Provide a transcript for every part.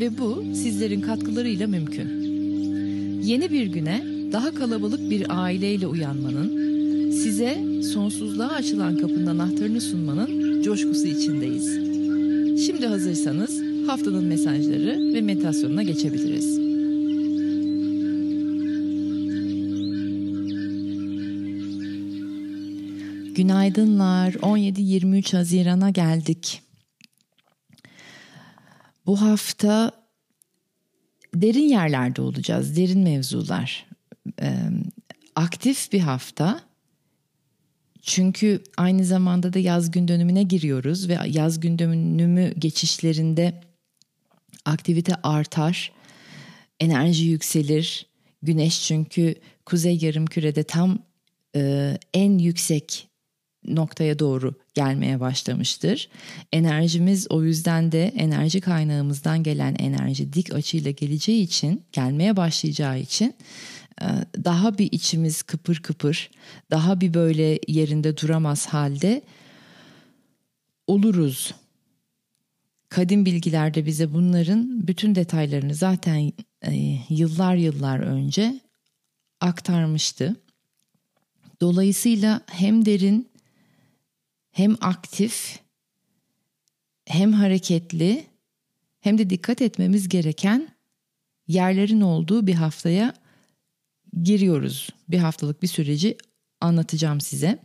ve bu sizlerin katkılarıyla mümkün. Yeni bir güne daha kalabalık bir aileyle uyanmanın, size sonsuzluğa açılan kapının anahtarını sunmanın coşkusu içindeyiz. Şimdi hazırsanız haftanın mesajları ve meditasyonuna geçebiliriz. Günaydınlar. 17-23 Haziran'a geldik. Bu hafta derin yerlerde olacağız, derin mevzular. Ee, aktif bir hafta. Çünkü aynı zamanda da yaz gün dönümüne giriyoruz ve yaz gün dönümü geçişlerinde aktivite artar, enerji yükselir. Güneş çünkü kuzey yarım kürede tam e, en yüksek noktaya doğru gelmeye başlamıştır. Enerjimiz o yüzden de enerji kaynağımızdan gelen enerji dik açıyla geleceği için, gelmeye başlayacağı için e, daha bir içimiz kıpır kıpır, daha bir böyle yerinde duramaz halde oluruz. Kadim bilgilerde bize bunların bütün detaylarını zaten e, yıllar yıllar önce aktarmıştı. Dolayısıyla hem derin hem aktif hem hareketli hem de dikkat etmemiz gereken yerlerin olduğu bir haftaya giriyoruz. Bir haftalık bir süreci anlatacağım size.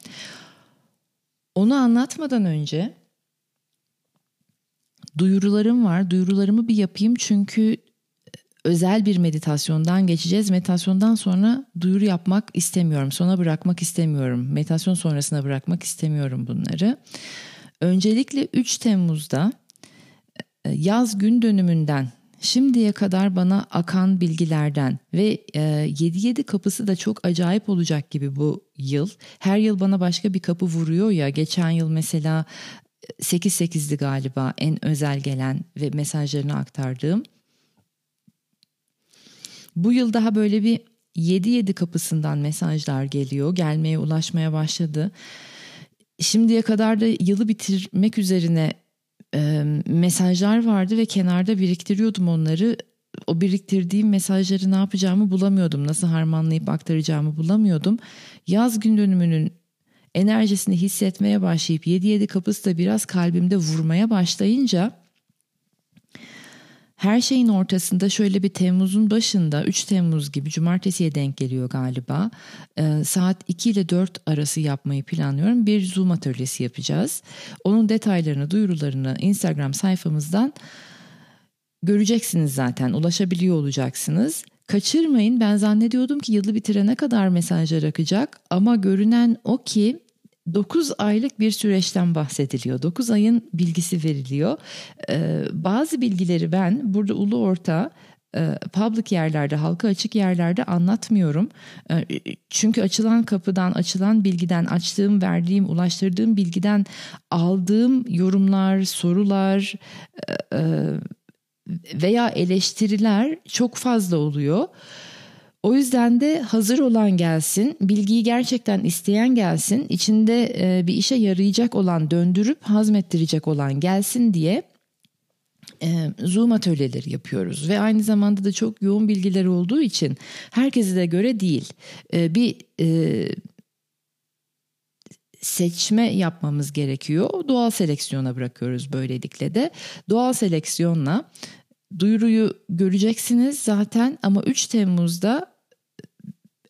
Onu anlatmadan önce duyurularım var. Duyurularımı bir yapayım çünkü özel bir meditasyondan geçeceğiz. Meditasyondan sonra duyuru yapmak istemiyorum. Sona bırakmak istemiyorum. Meditasyon sonrasına bırakmak istemiyorum bunları. Öncelikle 3 Temmuz'da e, yaz gün dönümünden şimdiye kadar bana akan bilgilerden ve 7-7 e, kapısı da çok acayip olacak gibi bu yıl. Her yıl bana başka bir kapı vuruyor ya. Geçen yıl mesela 8-8'di galiba en özel gelen ve mesajlarını aktardığım. Bu yıl daha böyle bir 7-7 kapısından mesajlar geliyor. Gelmeye ulaşmaya başladı. Şimdiye kadar da yılı bitirmek üzerine e, mesajlar vardı ve kenarda biriktiriyordum onları. O biriktirdiğim mesajları ne yapacağımı bulamıyordum. Nasıl harmanlayıp aktaracağımı bulamıyordum. Yaz gün dönümünün enerjisini hissetmeye başlayıp 7-7 kapısı da biraz kalbimde vurmaya başlayınca her şeyin ortasında şöyle bir Temmuz'un başında 3 Temmuz gibi cumartesiye denk geliyor galiba. Ee, saat 2 ile 4 arası yapmayı planlıyorum. Bir Zoom atölyesi yapacağız. Onun detaylarını, duyurularını Instagram sayfamızdan göreceksiniz zaten. Ulaşabiliyor olacaksınız. Kaçırmayın. Ben zannediyordum ki yılı bitirene kadar mesajlar akacak ama görünen o ki 9 aylık bir süreçten bahsediliyor. 9 ayın bilgisi veriliyor. Ee, bazı bilgileri ben burada ulu orta e, public yerlerde, halka açık yerlerde anlatmıyorum. E, çünkü açılan kapıdan, açılan bilgiden, açtığım, verdiğim, ulaştırdığım bilgiden aldığım yorumlar, sorular e, veya eleştiriler çok fazla oluyor. O yüzden de hazır olan gelsin, bilgiyi gerçekten isteyen gelsin, içinde e, bir işe yarayacak olan, döndürüp hazmettirecek olan gelsin diye e, Zoom atölyeleri yapıyoruz ve aynı zamanda da çok yoğun bilgiler olduğu için herkese de göre değil. E, bir seçme yapmamız gerekiyor. Doğal seleksiyona bırakıyoruz böylelikle de. Doğal seleksiyonla duyuruyu göreceksiniz zaten ama 3 Temmuz'da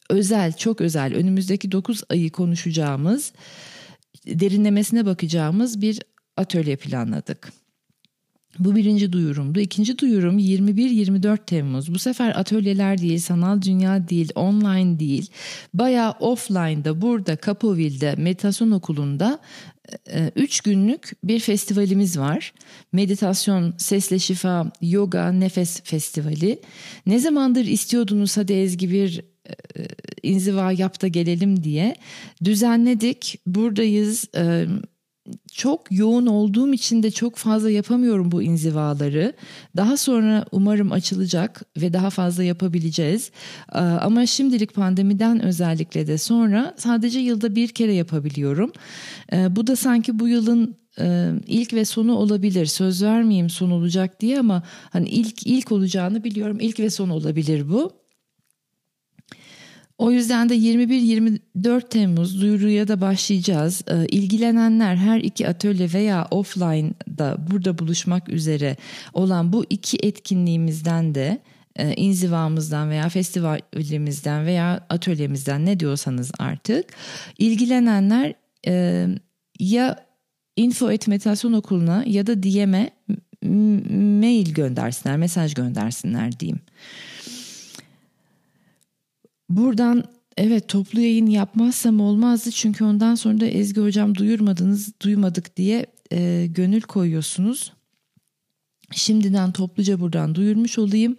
özel, çok özel önümüzdeki 9 ayı konuşacağımız, derinlemesine bakacağımız bir atölye planladık. Bu birinci duyurumdu. İkinci duyurum 21-24 Temmuz. Bu sefer atölyeler değil, sanal dünya değil, online değil. Bayağı offline'da burada Kapoville'de meditasyon okulunda e, üç günlük bir festivalimiz var. Meditasyon, sesle şifa, yoga, nefes festivali. Ne zamandır istiyordunuz hadi Ezgi bir e, inziva yap da gelelim diye düzenledik. Buradayız. E, çok yoğun olduğum için de çok fazla yapamıyorum bu inzivaları. Daha sonra umarım açılacak ve daha fazla yapabileceğiz. Ee, ama şimdilik pandemiden özellikle de sonra sadece yılda bir kere yapabiliyorum. Bu da sanki bu yılın e, ilk ve sonu olabilir. Söz vermeyeyim son olacak diye ama hani ilk ilk olacağını biliyorum. İlk ve son olabilir bu. O yüzden de 21-24 Temmuz duyuruya da başlayacağız. Ee, ilgilenenler her iki atölye veya offline'da burada buluşmak üzere olan bu iki etkinliğimizden de e, inzivamızdan veya festivalimizden veya atölyemizden ne diyorsanız artık ilgilenenler e, ya info et meditasyon okuluna ya da DM'e mail göndersinler, mesaj göndersinler diyeyim. Buradan evet toplu yayın yapmazsam olmazdı çünkü ondan sonra da Ezgi hocam duyurmadınız duymadık diye e, gönül koyuyorsunuz. Şimdiden topluca buradan duyurmuş olayım.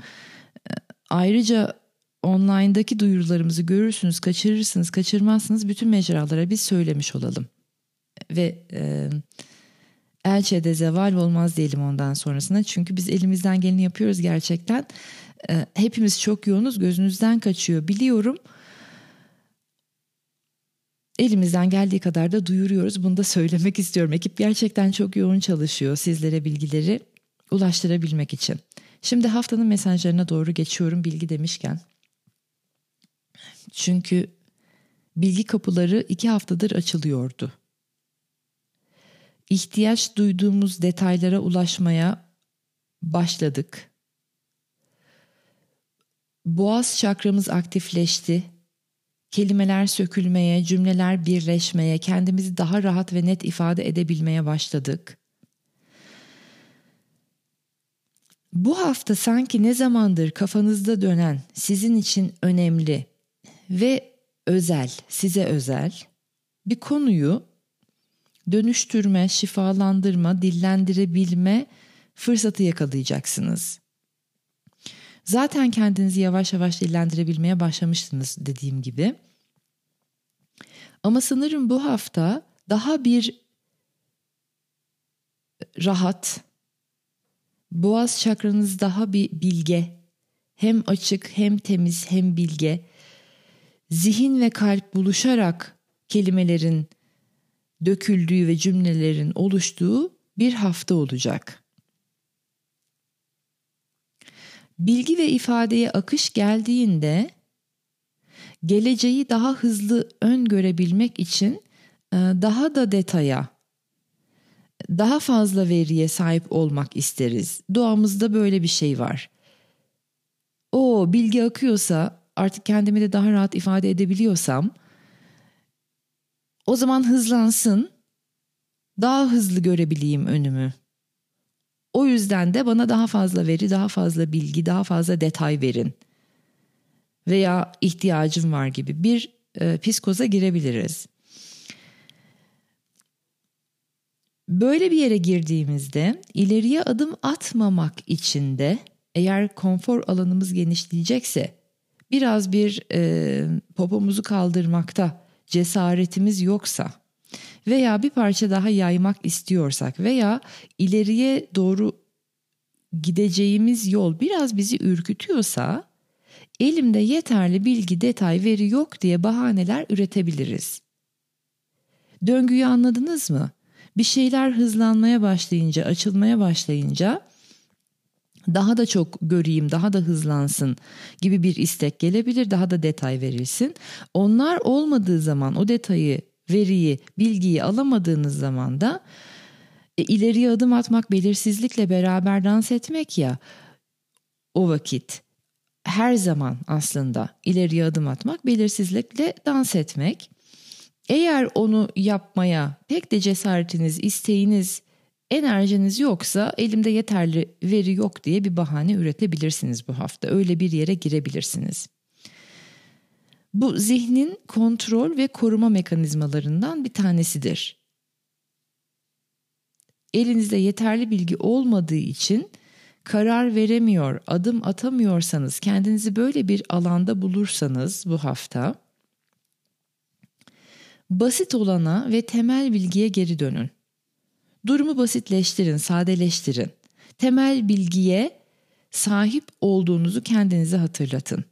E, ayrıca online'daki duyurularımızı görürsünüz, kaçırırsınız, kaçırmazsınız bütün mecralara biz söylemiş olalım. Ve e, elçede zeval olmaz diyelim ondan sonrasında. Çünkü biz elimizden geleni yapıyoruz gerçekten. E, hepimiz çok yoğunuz gözünüzden kaçıyor biliyorum. Elimizden geldiği kadar da duyuruyoruz. Bunu da söylemek istiyorum. Ekip gerçekten çok yoğun çalışıyor sizlere bilgileri ulaştırabilmek için. Şimdi haftanın mesajlarına doğru geçiyorum bilgi demişken. Çünkü bilgi kapıları iki haftadır açılıyordu. İhtiyaç duyduğumuz detaylara ulaşmaya başladık. Boğaz çakramız aktifleşti. Kelimeler sökülmeye, cümleler birleşmeye, kendimizi daha rahat ve net ifade edebilmeye başladık. Bu hafta sanki ne zamandır kafanızda dönen, sizin için önemli ve özel, size özel bir konuyu dönüştürme, şifalandırma, dillendirebilme fırsatı yakalayacaksınız. Zaten kendinizi yavaş yavaş dillendirebilmeye başlamıştınız dediğim gibi. Ama sanırım bu hafta daha bir rahat, boğaz çakranız daha bir bilge, hem açık hem temiz hem bilge, zihin ve kalp buluşarak kelimelerin döküldüğü ve cümlelerin oluştuğu bir hafta olacak. Bilgi ve ifadeye akış geldiğinde geleceği daha hızlı öngörebilmek için e, daha da detaya, daha fazla veriye sahip olmak isteriz. Doğamızda böyle bir şey var. O bilgi akıyorsa artık kendimi de daha rahat ifade edebiliyorsam o zaman hızlansın. Daha hızlı görebileyim önümü. O yüzden de bana daha fazla veri, daha fazla bilgi, daha fazla detay verin. Veya ihtiyacım var gibi bir e, psikoza girebiliriz. Böyle bir yere girdiğimizde ileriye adım atmamak için de eğer konfor alanımız genişleyecekse biraz bir e, popomuzu kaldırmakta cesaretimiz yoksa veya bir parça daha yaymak istiyorsak veya ileriye doğru gideceğimiz yol biraz bizi ürkütüyorsa elimde yeterli bilgi, detay, veri yok diye bahaneler üretebiliriz. Döngüyü anladınız mı? Bir şeyler hızlanmaya başlayınca, açılmaya başlayınca daha da çok göreyim, daha da hızlansın gibi bir istek gelebilir, daha da detay verilsin. Onlar olmadığı zaman o detayı veriyi, bilgiyi alamadığınız zaman da e, ileriye adım atmak belirsizlikle beraber dans etmek ya o vakit her zaman aslında ileriye adım atmak belirsizlikle dans etmek. Eğer onu yapmaya pek de cesaretiniz, isteğiniz, enerjiniz yoksa elimde yeterli veri yok diye bir bahane üretebilirsiniz bu hafta. Öyle bir yere girebilirsiniz. Bu zihnin kontrol ve koruma mekanizmalarından bir tanesidir. elinizde yeterli bilgi olmadığı için karar veremiyor, adım atamıyorsanız, kendinizi böyle bir alanda bulursanız bu hafta basit olana ve temel bilgiye geri dönün. Durumu basitleştirin, sadeleştirin. Temel bilgiye sahip olduğunuzu kendinize hatırlatın.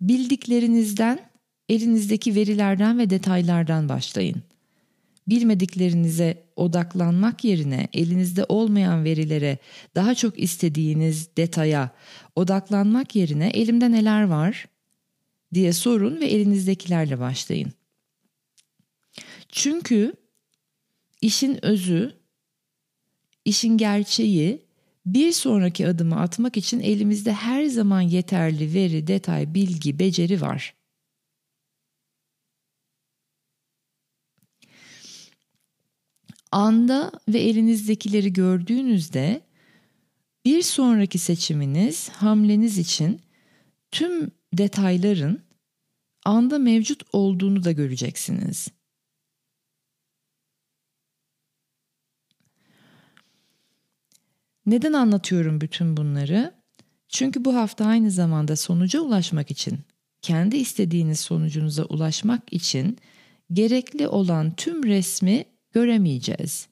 Bildiklerinizden, elinizdeki verilerden ve detaylardan başlayın. Bilmediklerinize odaklanmak yerine elinizde olmayan verilere, daha çok istediğiniz detaya odaklanmak yerine elimde neler var diye sorun ve elinizdekilerle başlayın. Çünkü işin özü, işin gerçeği bir sonraki adımı atmak için elimizde her zaman yeterli veri, detay, bilgi, beceri var. Anda ve elinizdekileri gördüğünüzde bir sonraki seçiminiz, hamleniz için tüm detayların anda mevcut olduğunu da göreceksiniz. Neden anlatıyorum bütün bunları? Çünkü bu hafta aynı zamanda sonuca ulaşmak için, kendi istediğiniz sonucunuza ulaşmak için gerekli olan tüm resmi göremeyeceğiz.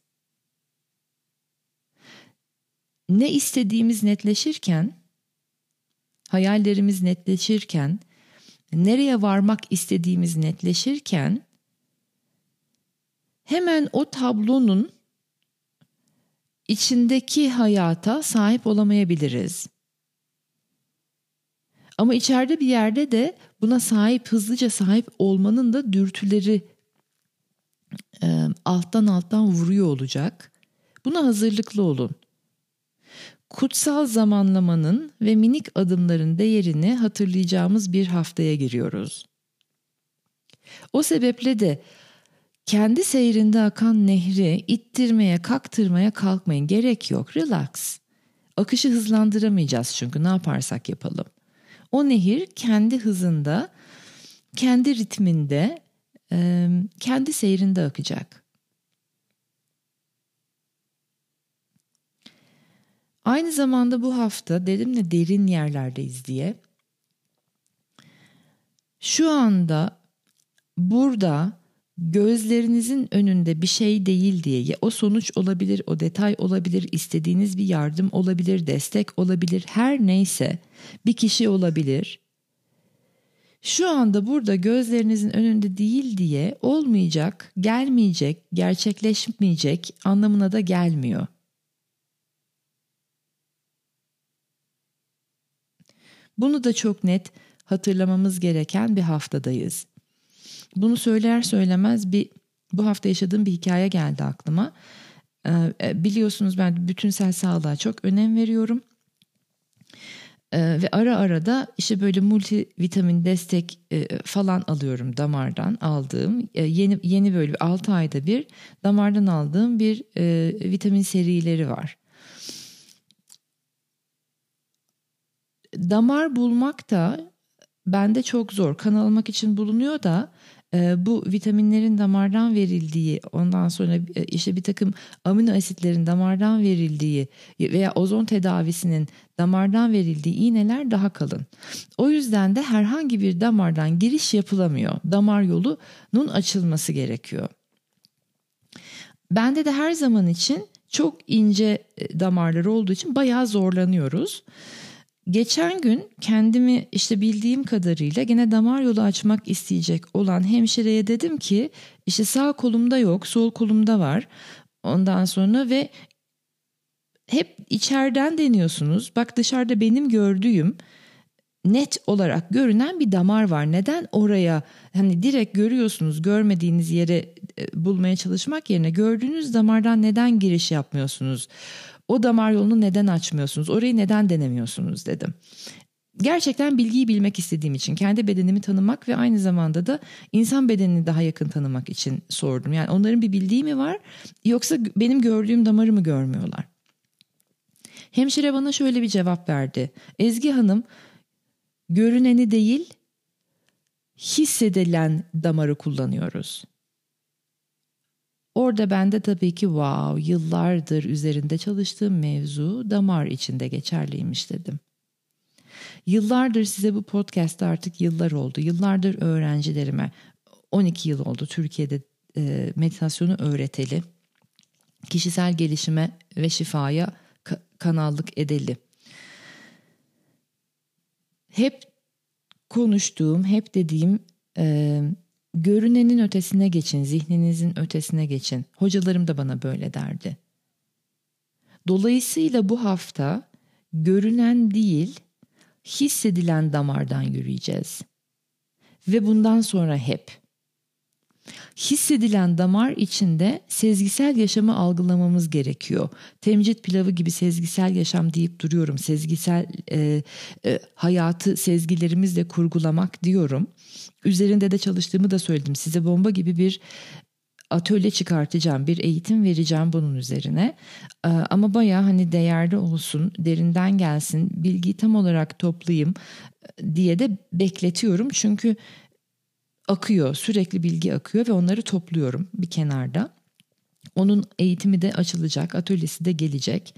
Ne istediğimiz netleşirken, hayallerimiz netleşirken, nereye varmak istediğimiz netleşirken hemen o tablonun içindeki hayata sahip olamayabiliriz. Ama içeride bir yerde de buna sahip, hızlıca sahip olmanın da dürtüleri e, alttan alttan vuruyor olacak. Buna hazırlıklı olun. Kutsal zamanlamanın ve minik adımların değerini hatırlayacağımız bir haftaya giriyoruz. O sebeple de kendi seyrinde akan nehri ittirmeye, kaktırmaya kalkmayın. Gerek yok. Relax. Akışı hızlandıramayacağız çünkü ne yaparsak yapalım. O nehir kendi hızında, kendi ritminde, kendi seyrinde akacak. Aynı zamanda bu hafta dedim de derin yerlerdeyiz diye. Şu anda burada gözlerinizin önünde bir şey değil diye o sonuç olabilir, o detay olabilir, istediğiniz bir yardım olabilir, destek olabilir, her neyse bir kişi olabilir. Şu anda burada gözlerinizin önünde değil diye olmayacak, gelmeyecek, gerçekleşmeyecek anlamına da gelmiyor. Bunu da çok net hatırlamamız gereken bir haftadayız. Bunu söyler söylemez bir bu hafta yaşadığım bir hikaye geldi aklıma. Ee, e, biliyorsunuz ben bütünsel sağlığa çok önem veriyorum. Ee, ve ara ara da işte böyle multivitamin destek e, falan alıyorum damardan aldığım e, yeni yeni böyle 6 ayda bir damardan aldığım bir e, vitamin serileri var. Damar bulmak da bende çok zor. Kan almak için bulunuyor da bu vitaminlerin damardan verildiği ondan sonra e, işte bir takım amino asitlerin damardan verildiği veya ozon tedavisinin damardan verildiği iğneler daha kalın. O yüzden de herhangi bir damardan giriş yapılamıyor. Damar yolunun açılması gerekiyor. Bende de her zaman için çok ince e, damarları olduğu için bayağı zorlanıyoruz. Geçen gün kendimi işte bildiğim kadarıyla gene damar yolu açmak isteyecek olan hemşireye dedim ki işte sağ kolumda yok sol kolumda var. Ondan sonra ve hep içeriden deniyorsunuz. Bak dışarıda benim gördüğüm net olarak görünen bir damar var. Neden oraya hani direkt görüyorsunuz görmediğiniz yere e, bulmaya çalışmak yerine gördüğünüz damardan neden giriş yapmıyorsunuz? O damar yolunu neden açmıyorsunuz? Orayı neden denemiyorsunuz dedim. Gerçekten bilgiyi bilmek istediğim için, kendi bedenimi tanımak ve aynı zamanda da insan bedenini daha yakın tanımak için sordum. Yani onların bir bildiği mi var yoksa benim gördüğüm damarı mı görmüyorlar? Hemşire bana şöyle bir cevap verdi. Ezgi Hanım görüneni değil hissedilen damarı kullanıyoruz. Orada bende tabii ki wow yıllardır üzerinde çalıştığım mevzu damar içinde geçerliymiş dedim. Yıllardır size bu podcast'ta artık yıllar oldu. Yıllardır öğrencilerime 12 yıl oldu Türkiye'de e, meditasyonu öğreteli. Kişisel gelişime ve şifaya ka- kanallık edeli. Hep konuştuğum, hep dediğim e, görünenin ötesine geçin, zihninizin ötesine geçin. Hocalarım da bana böyle derdi. Dolayısıyla bu hafta görünen değil, hissedilen damardan yürüyeceğiz. Ve bundan sonra hep hissedilen damar içinde sezgisel yaşamı algılamamız gerekiyor. Temcit pilavı gibi sezgisel yaşam deyip duruyorum. Sezgisel e, e, hayatı sezgilerimizle kurgulamak diyorum. Üzerinde de çalıştığımı da söyledim. Size bomba gibi bir atölye çıkartacağım, bir eğitim vereceğim bunun üzerine. Ee, ama baya hani değerli olsun, derinden gelsin, bilgiyi tam olarak toplayayım e, diye de bekletiyorum. Çünkü akıyor, sürekli bilgi akıyor ve onları topluyorum bir kenarda. Onun eğitimi de açılacak, atölyesi de gelecek.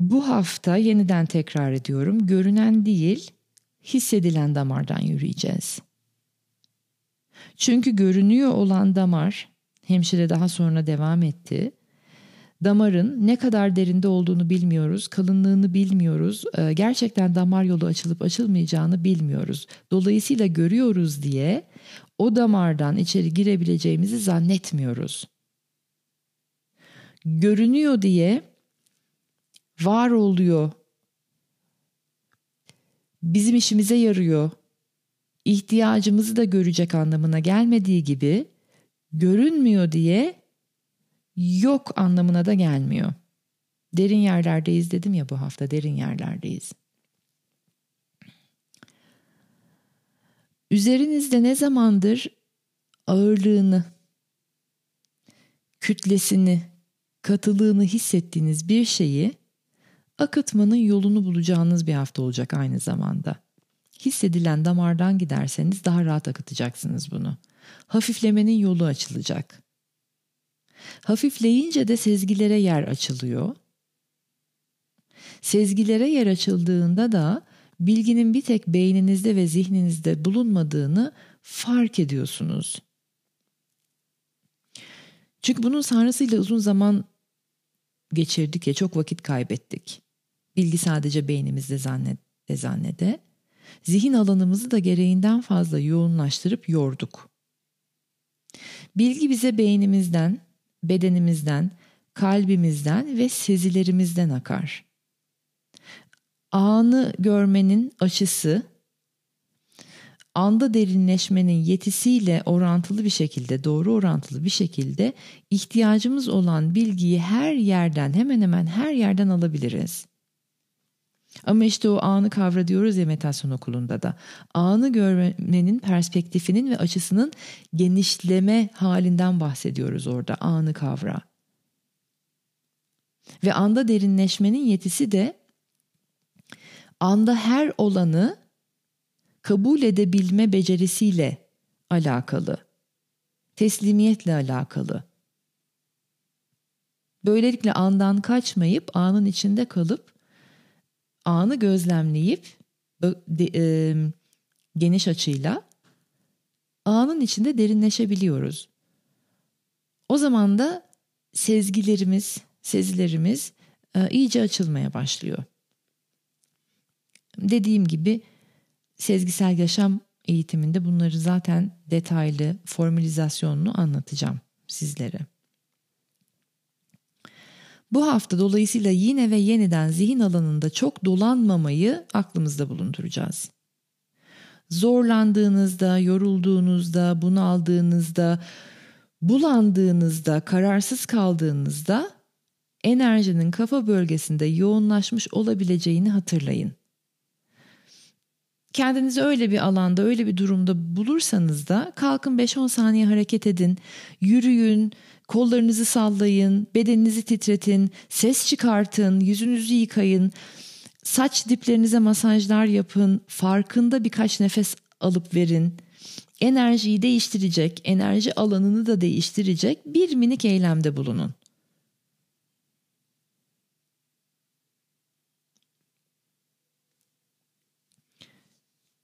Bu hafta yeniden tekrar ediyorum. Görünen değil, hissedilen damardan yürüyeceğiz. Çünkü görünüyor olan damar, hemşire daha sonra devam etti. Damarın ne kadar derinde olduğunu bilmiyoruz, kalınlığını bilmiyoruz, e, gerçekten damar yolu açılıp açılmayacağını bilmiyoruz. Dolayısıyla görüyoruz diye o damardan içeri girebileceğimizi zannetmiyoruz. Görünüyor diye var oluyor, bizim işimize yarıyor, ihtiyacımızı da görecek anlamına gelmediği gibi görünmüyor diye yok anlamına da gelmiyor. Derin yerlerdeyiz dedim ya bu hafta derin yerlerdeyiz. Üzerinizde ne zamandır ağırlığını, kütlesini, katılığını hissettiğiniz bir şeyi akıtmanın yolunu bulacağınız bir hafta olacak aynı zamanda. Hissedilen damardan giderseniz daha rahat akıtacaksınız bunu. Hafiflemenin yolu açılacak. Hafifleyince de sezgilere yer açılıyor. Sezgilere yer açıldığında da bilginin bir tek beyninizde ve zihninizde bulunmadığını fark ediyorsunuz. Çünkü bunun sanrısıyla uzun zaman geçirdik ya çok vakit kaybettik. Bilgi sadece beynimizde zannede zannede. Zihin alanımızı da gereğinden fazla yoğunlaştırıp yorduk. Bilgi bize beynimizden, bedenimizden, kalbimizden ve sezilerimizden akar. Anı görmenin açısı, anda derinleşmenin yetisiyle orantılı bir şekilde, doğru orantılı bir şekilde ihtiyacımız olan bilgiyi her yerden, hemen hemen her yerden alabiliriz. Ama işte o anı kavra diyoruz ya meditasyon okulunda da. Anı görmenin perspektifinin ve açısının genişleme halinden bahsediyoruz orada anı kavra. Ve anda derinleşmenin yetisi de anda her olanı kabul edebilme becerisiyle alakalı. Teslimiyetle alakalı. Böylelikle andan kaçmayıp anın içinde kalıp anı gözlemleyip geniş açıyla anın içinde derinleşebiliyoruz. O zaman da sezgilerimiz, sezilerimiz e, iyice açılmaya başlıyor. Dediğim gibi sezgisel yaşam eğitiminde bunları zaten detaylı formülizasyonunu anlatacağım sizlere. Bu hafta dolayısıyla yine ve yeniden zihin alanında çok dolanmamayı aklımızda bulunduracağız. Zorlandığınızda, yorulduğunuzda, bunaldığınızda, bulandığınızda, kararsız kaldığınızda enerjinin kafa bölgesinde yoğunlaşmış olabileceğini hatırlayın. Kendinizi öyle bir alanda, öyle bir durumda bulursanız da kalkın 5-10 saniye hareket edin, yürüyün, Kollarınızı sallayın, bedeninizi titretin, ses çıkartın, yüzünüzü yıkayın. Saç diplerinize masajlar yapın, farkında birkaç nefes alıp verin. enerjiyi değiştirecek, enerji alanını da değiştirecek bir minik eylemde bulunun.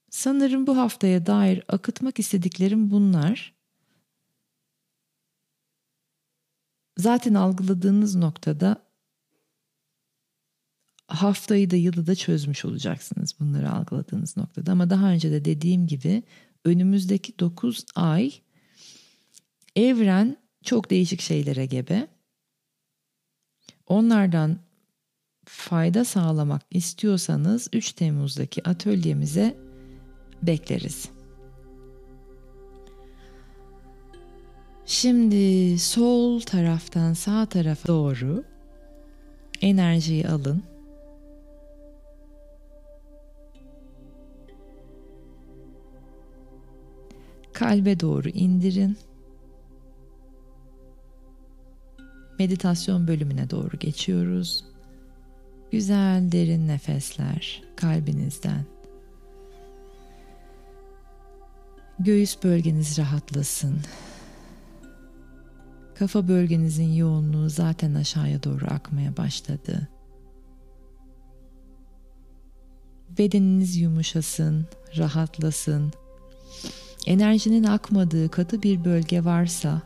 Sanırım bu haftaya dair akıtmak istediklerim bunlar. Zaten algıladığınız noktada haftayı da yılı da çözmüş olacaksınız bunları algıladığınız noktada. Ama daha önce de dediğim gibi önümüzdeki 9 ay evren çok değişik şeylere gebe. Onlardan fayda sağlamak istiyorsanız 3 Temmuz'daki atölyemize bekleriz. Şimdi sol taraftan sağ tarafa doğru enerjiyi alın. Kalbe doğru indirin. Meditasyon bölümüne doğru geçiyoruz. Güzel derin nefesler kalbinizden. Göğüs bölgeniz rahatlasın. Kafa bölgenizin yoğunluğu zaten aşağıya doğru akmaya başladı. Bedeniniz yumuşasın, rahatlasın. Enerjinin akmadığı katı bir bölge varsa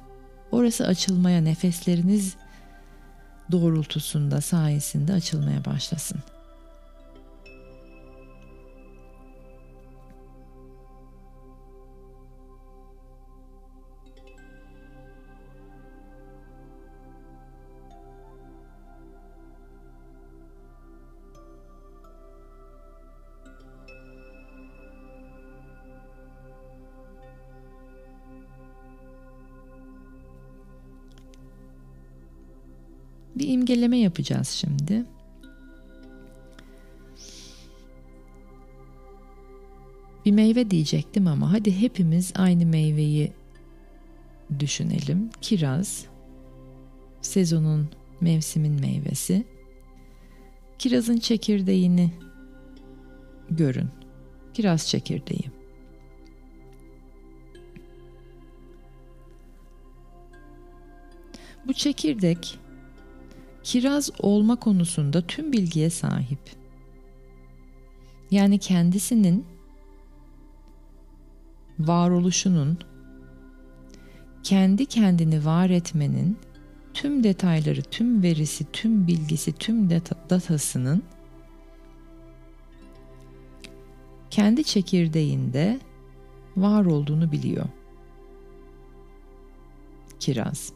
orası açılmaya nefesleriniz doğrultusunda sayesinde açılmaya başlasın. Bir imgeleme yapacağız şimdi. Bir meyve diyecektim ama hadi hepimiz aynı meyveyi düşünelim. Kiraz, sezonun, mevsimin meyvesi. Kirazın çekirdeğini görün. Kiraz çekirdeği. Bu çekirdek kiraz olma konusunda tüm bilgiye sahip. Yani kendisinin varoluşunun kendi kendini var etmenin tüm detayları, tüm verisi, tüm bilgisi, tüm datasının kendi çekirdeğinde var olduğunu biliyor. Kiraz.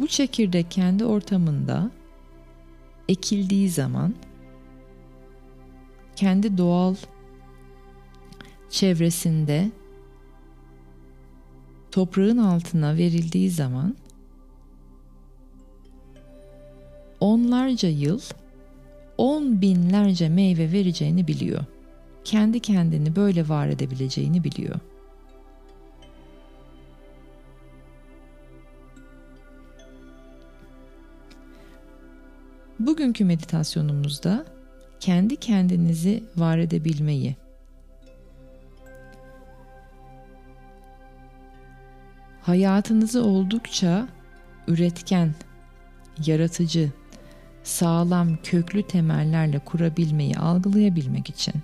Bu çekirdek kendi ortamında ekildiği zaman kendi doğal çevresinde toprağın altına verildiği zaman onlarca yıl on binlerce meyve vereceğini biliyor. Kendi kendini böyle var edebileceğini biliyor. Bugünkü meditasyonumuzda kendi kendinizi var edebilmeyi, hayatınızı oldukça üretken, yaratıcı, sağlam, köklü temellerle kurabilmeyi algılayabilmek için.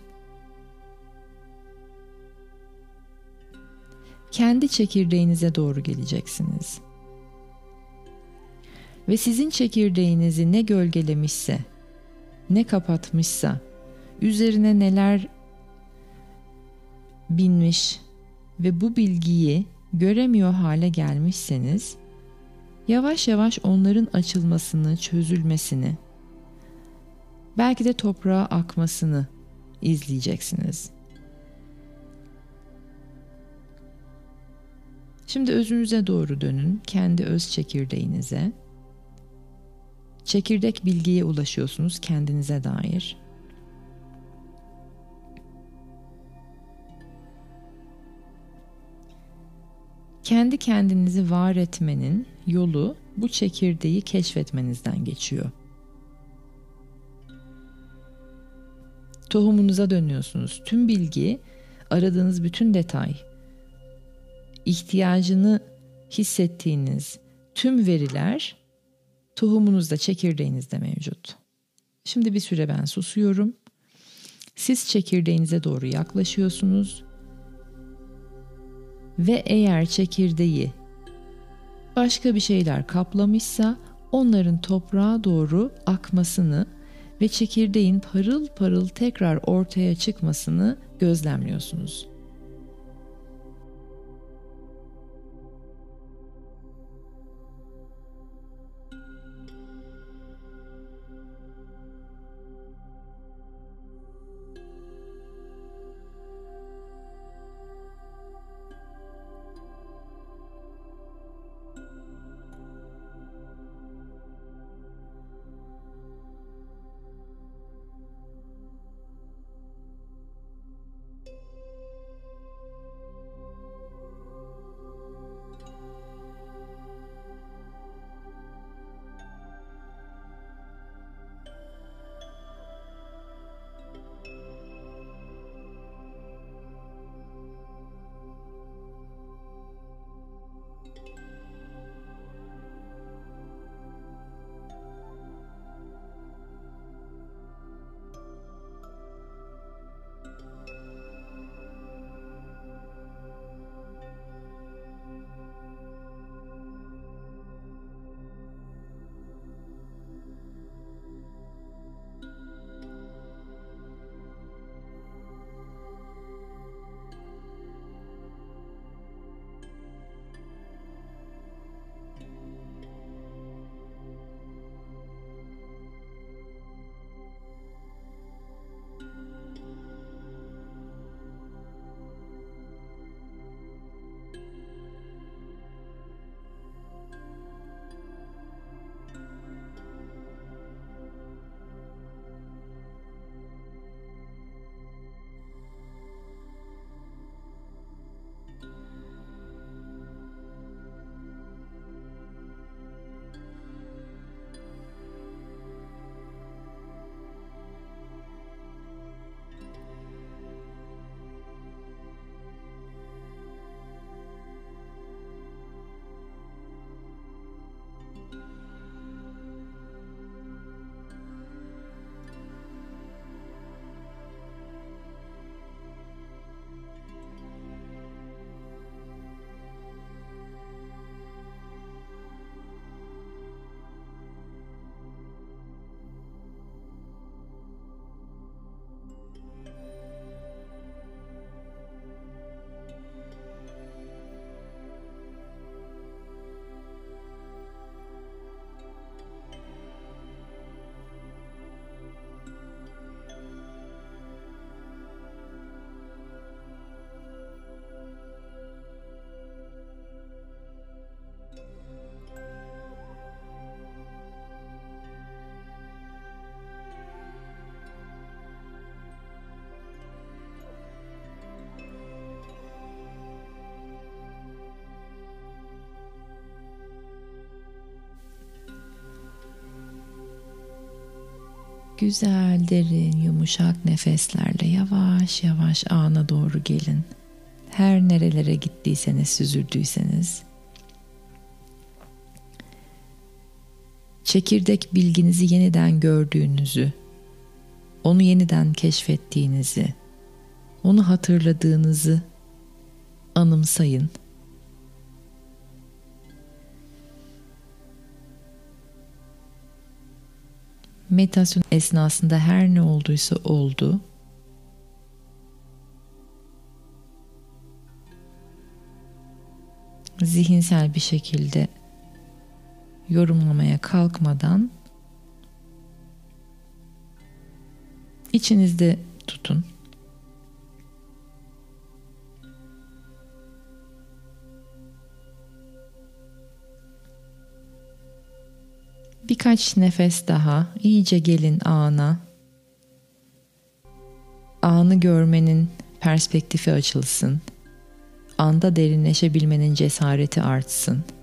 Kendi çekirdeğinize doğru geleceksiniz ve sizin çekirdeğinizi ne gölgelemişse, ne kapatmışsa, üzerine neler binmiş ve bu bilgiyi göremiyor hale gelmişseniz, yavaş yavaş onların açılmasını, çözülmesini, belki de toprağa akmasını izleyeceksiniz. Şimdi özünüze doğru dönün, kendi öz çekirdeğinize çekirdek bilgiye ulaşıyorsunuz kendinize dair. Kendi kendinizi var etmenin yolu bu çekirdeği keşfetmenizden geçiyor. Tohumunuza dönüyorsunuz. Tüm bilgi, aradığınız bütün detay, ihtiyacını hissettiğiniz tüm veriler tohumunuzda, çekirdeğinizde mevcut. Şimdi bir süre ben susuyorum. Siz çekirdeğinize doğru yaklaşıyorsunuz. Ve eğer çekirdeği başka bir şeyler kaplamışsa onların toprağa doğru akmasını ve çekirdeğin parıl parıl tekrar ortaya çıkmasını gözlemliyorsunuz. Güzel, derin, yumuşak nefeslerle yavaş yavaş ana doğru gelin. Her nerelere gittiyseniz, süzüldüyseniz. Çekirdek bilginizi yeniden gördüğünüzü, onu yeniden keşfettiğinizi, onu hatırladığınızı anımsayın. Meditasyon esnasında her ne olduysa oldu. Zihinsel bir şekilde yorumlamaya kalkmadan içinizde tutun. Birkaç nefes daha iyice gelin ana. Anı görmenin perspektifi açılsın. Anda derinleşebilmenin cesareti artsın.''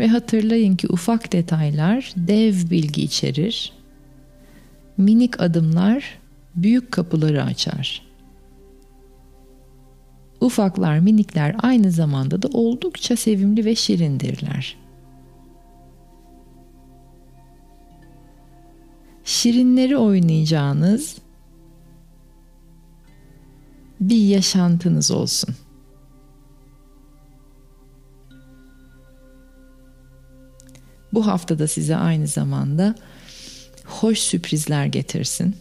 Ve hatırlayın ki ufak detaylar dev bilgi içerir. Minik adımlar büyük kapıları açar. Ufaklar, minikler aynı zamanda da oldukça sevimli ve şirindirler. Şirinleri oynayacağınız bir yaşantınız olsun. Bu hafta da size aynı zamanda hoş sürprizler getirsin.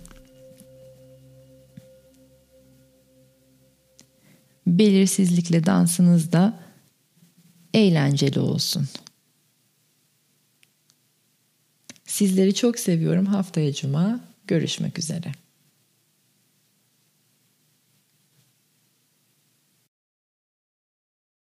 Belirsizlikle dansınız da eğlenceli olsun. Sizleri çok seviyorum. Haftaya cuma görüşmek üzere.